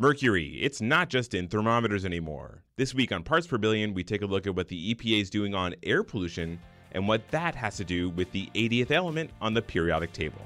Mercury, it's not just in thermometers anymore. This week on Parts Per Billion, we take a look at what the EPA is doing on air pollution and what that has to do with the 80th element on the periodic table.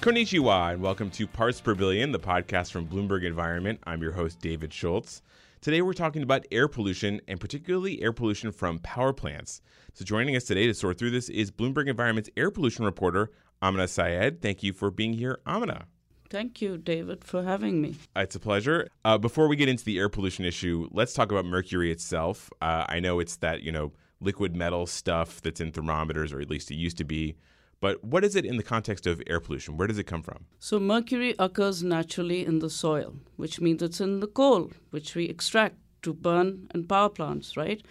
Konnichiwa, and welcome to Parts Per Billion, the podcast from Bloomberg Environment. I'm your host, David Schultz. Today, we're talking about air pollution and particularly air pollution from power plants. So, joining us today to sort through this is Bloomberg Environment's air pollution reporter, Amena Saiyid. Thank you for being here, Amena. Thank you, David, for having me. It's a pleasure. Uh, before we get into the air pollution issue, let's talk about mercury itself. Uh, I know it's that, you know, liquid metal stuff that's in thermometers, or at least it used to be. But what is it in the context of air pollution? Where does it come from? So, mercury occurs naturally in the soil, which means it's in the coal, which we extract to burn in power plants, right?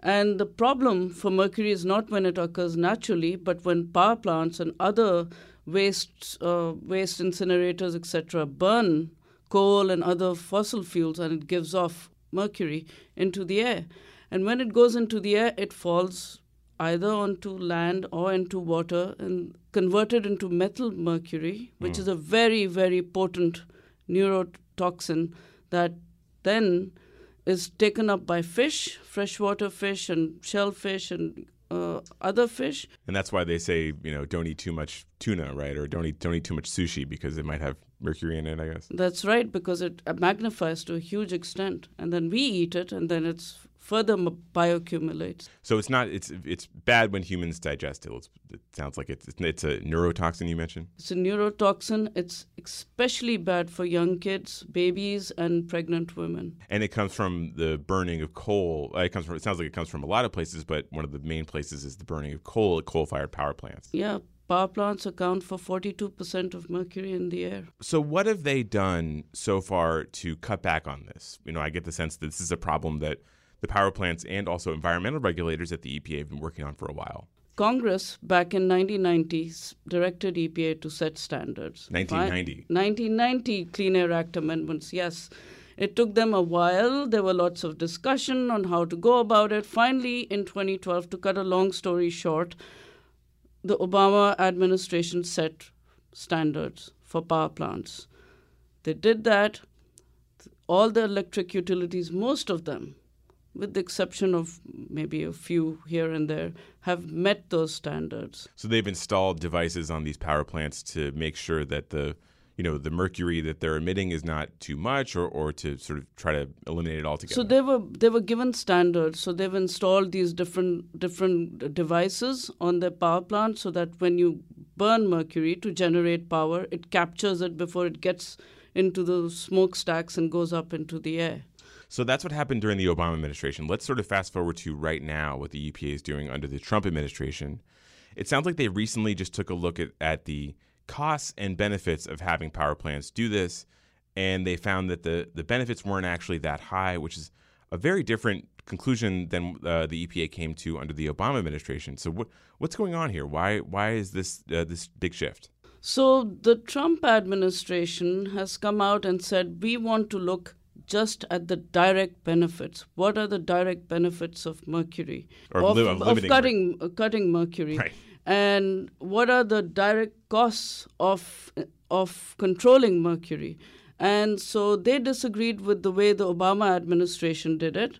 And the problem for mercury is not when it occurs naturally, but when power plants and other waste, uh, waste incinerators, etc., burn coal and other fossil fuels and it gives off mercury into the air. And when it goes into the air, it falls either onto land or into water and converted into methyl mercury, which mm. is a very, very potent neurotoxin that then is taken up by fish, freshwater fish, and shellfish, and uh, other fish. And that's why they say, you know, don't eat too much tuna, right? Or don't eat don't eat too much sushi because it might have mercury in it. I guess. That's right, because it magnifies to a huge extent, and then we eat it, and then it's further bioaccumulates. So it's not it's it's bad when humans digest it. it sounds like it's it's a neurotoxin you mentioned. It's a neurotoxin. It's especially bad for young kids, babies, and pregnant women. And it comes from the burning of coal. Uh, it comes from it sounds like it comes from a lot of places, but one of the main places is the burning of coal at coal-fired power plants. Yeah, power plants account for 42% of mercury in the air. So, what have they done so far to cut back on this? You know, I get the sense that this is a problem that the power plants and also environmental regulators that the EPA have been working on for a while. Congress back in 1990 directed EPA to set standards. 1990. 1990 Clean Air Act amendments, yes. It took them a while. There were lots of discussion on how to go about it. Finally, in 2012, to cut a long story short, the Obama administration set standards for power plants. They did that. All the electric utilities, most of them, with the exception of maybe a few here and there, have met those standards. So they've installed devices on these power plants to make sure that the you know the mercury that they're emitting is not too much or, or to sort of try to eliminate it altogether. So they were they were given standards. So they've installed these different different devices on their power plant so that when you burn mercury to generate power it captures it before it gets into the smokestacks and goes up into the air so that's what happened during the Obama administration. Let's sort of fast forward to right now, what the EPA is doing under the Trump administration. It sounds like they recently just took a look at, at the costs and benefits of having power plants do this, and they found that the, the benefits weren't actually that high, which is a very different conclusion than uh, the EPA came to under the Obama administration. So what what's going on here? Why why is this uh, this big shift? So the Trump administration has come out and said we want to look just at the direct benefits. What are the direct benefits of mercury? Or of, of, of cutting, uh, cutting mercury. Right. And what are the direct costs of, of controlling mercury? And so they disagreed with the way the Obama administration did it.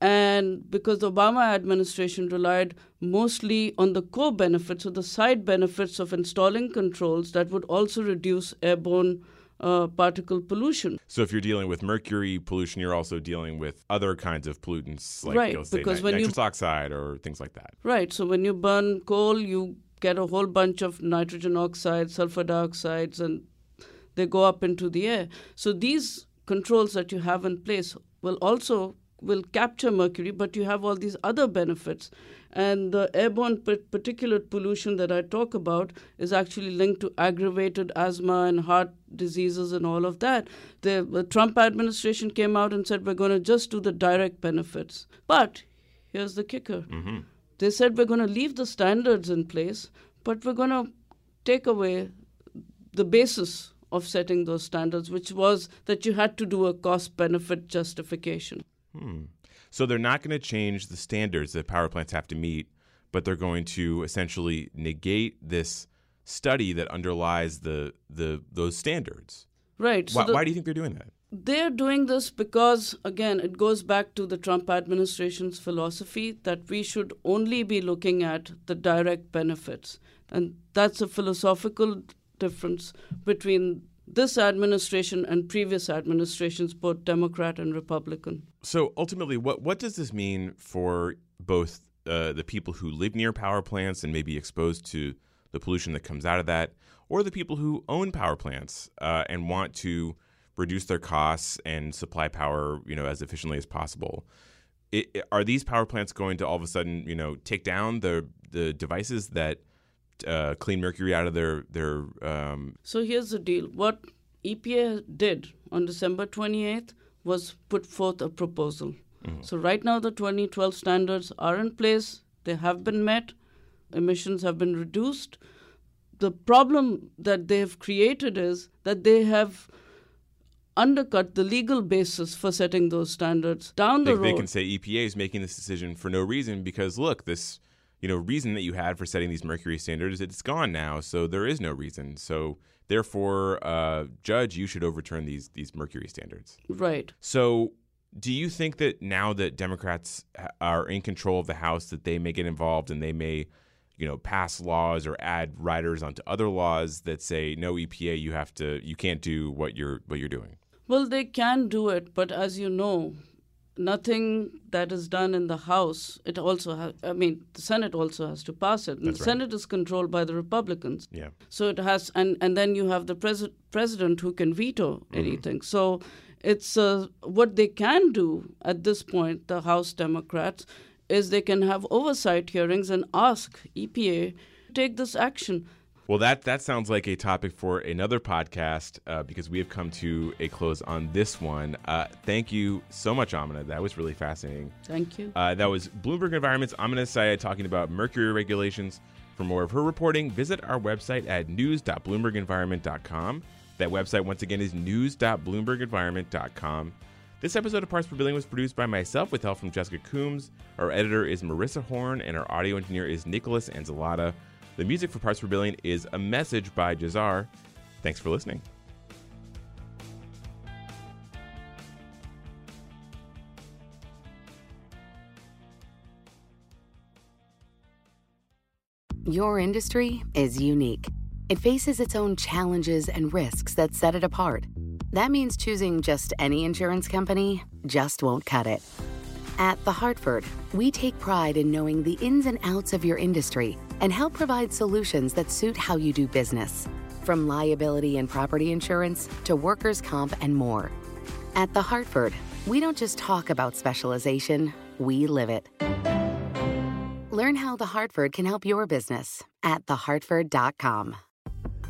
And because the Obama administration relied mostly on the co benefits or the side benefits of installing controls that would also reduce airborne uh, particle pollution. So if you're dealing with mercury pollution, you're also dealing with other kinds of pollutants like right, say, because ni- when nitrous you, oxide or things like that. Right. So when you burn coal, you get a whole bunch of nitrogen oxides, sulfur dioxides, and they go up into the air. So these controls that you have in place will also will capture mercury, but you have all these other benefits. And the airborne particulate pollution that I talk about is actually linked to aggravated asthma and heart diseases and all of that. The, the Trump administration came out and said, we're going to just do the direct benefits. But here's the kicker Mm-hmm. they said, we're going to leave the standards in place, but we're going to take away the basis of setting those standards, which was that you had to do a cost benefit justification. Hmm. So they're not going to change the standards that power plants have to meet, but they're going to essentially negate this study that underlies the the those standards. Right. Why, the, why do you think they're doing that? They're doing this because, again, it goes back to the Trump administration's philosophy that we should only be looking at the direct benefits. And that's a philosophical difference between this administration and previous administrations, both Democrat and Republican. So ultimately, what what does this mean for both uh, the people who live near power plants and may be exposed to the pollution that comes out of that, or the people who own power plants uh, and want to reduce their costs and supply power, you know, as efficiently as possible? It, are these power plants going to all of a sudden, you know, take down the the devices that uh, clean mercury out of their their? Um... So here's the deal: what EPA did on December 28th was put forth a proposal. Mm-hmm. So right now the 2012 standards are in place; they have been met, emissions have been reduced. The problem that they have created is that they have undercut the legal basis for setting those standards down the they, road. They can say EPA is making this decision for no reason because look, this you know reason that you had for setting these mercury standards it's gone now, so there is no reason. So therefore, uh, judge, you should overturn these these mercury standards. Right. So. Do you think that now that Democrats are in control of the House, that they may get involved and they may, you know, pass laws or add riders onto other laws that say no EPA, you have to, you can't do what you're what you're doing? Well, they can do it, but as you know, nothing that is done in the House, it also has, I mean, the Senate also has to pass it. And That's the right. Senate is controlled by the Republicans. Yeah. So it has, and, and then you have the pres- president who can veto Mm-hmm. anything. So it's uh, what they can do at this point, the House Democrats, is they can have oversight hearings and ask EPA to take this action. Well, that that sounds like a topic for another podcast uh, because we have come to a close on this one. Uh, thank you so much, Amena. That was really fascinating. Thank you. Uh, that was Bloomberg Environment's Amena Saiyid talking about mercury regulations. For more of her reporting, visit our website at news.bloombergenvironment.com. That website, once again, is news.bloombergenvironment.com. This episode of Parts Per Billion was produced by myself with help from Jessica Coombs. Our editor is Marissa Horn, and our audio engineer is Nicholas Anzalata. The music for Parts Per Billion is A Message by Jahzzar. Thanks for listening. Your industry is unique. It faces its own challenges and risks that set it apart. That means choosing just any insurance company just won't cut it. At The Hartford, we take pride in knowing the ins and outs of your industry and help provide solutions that suit how you do business. From liability and property insurance to workers' comp and more. At The Hartford, we don't just talk about specialization, we live it. Learn how The Hartford can help your business at thehartford.com.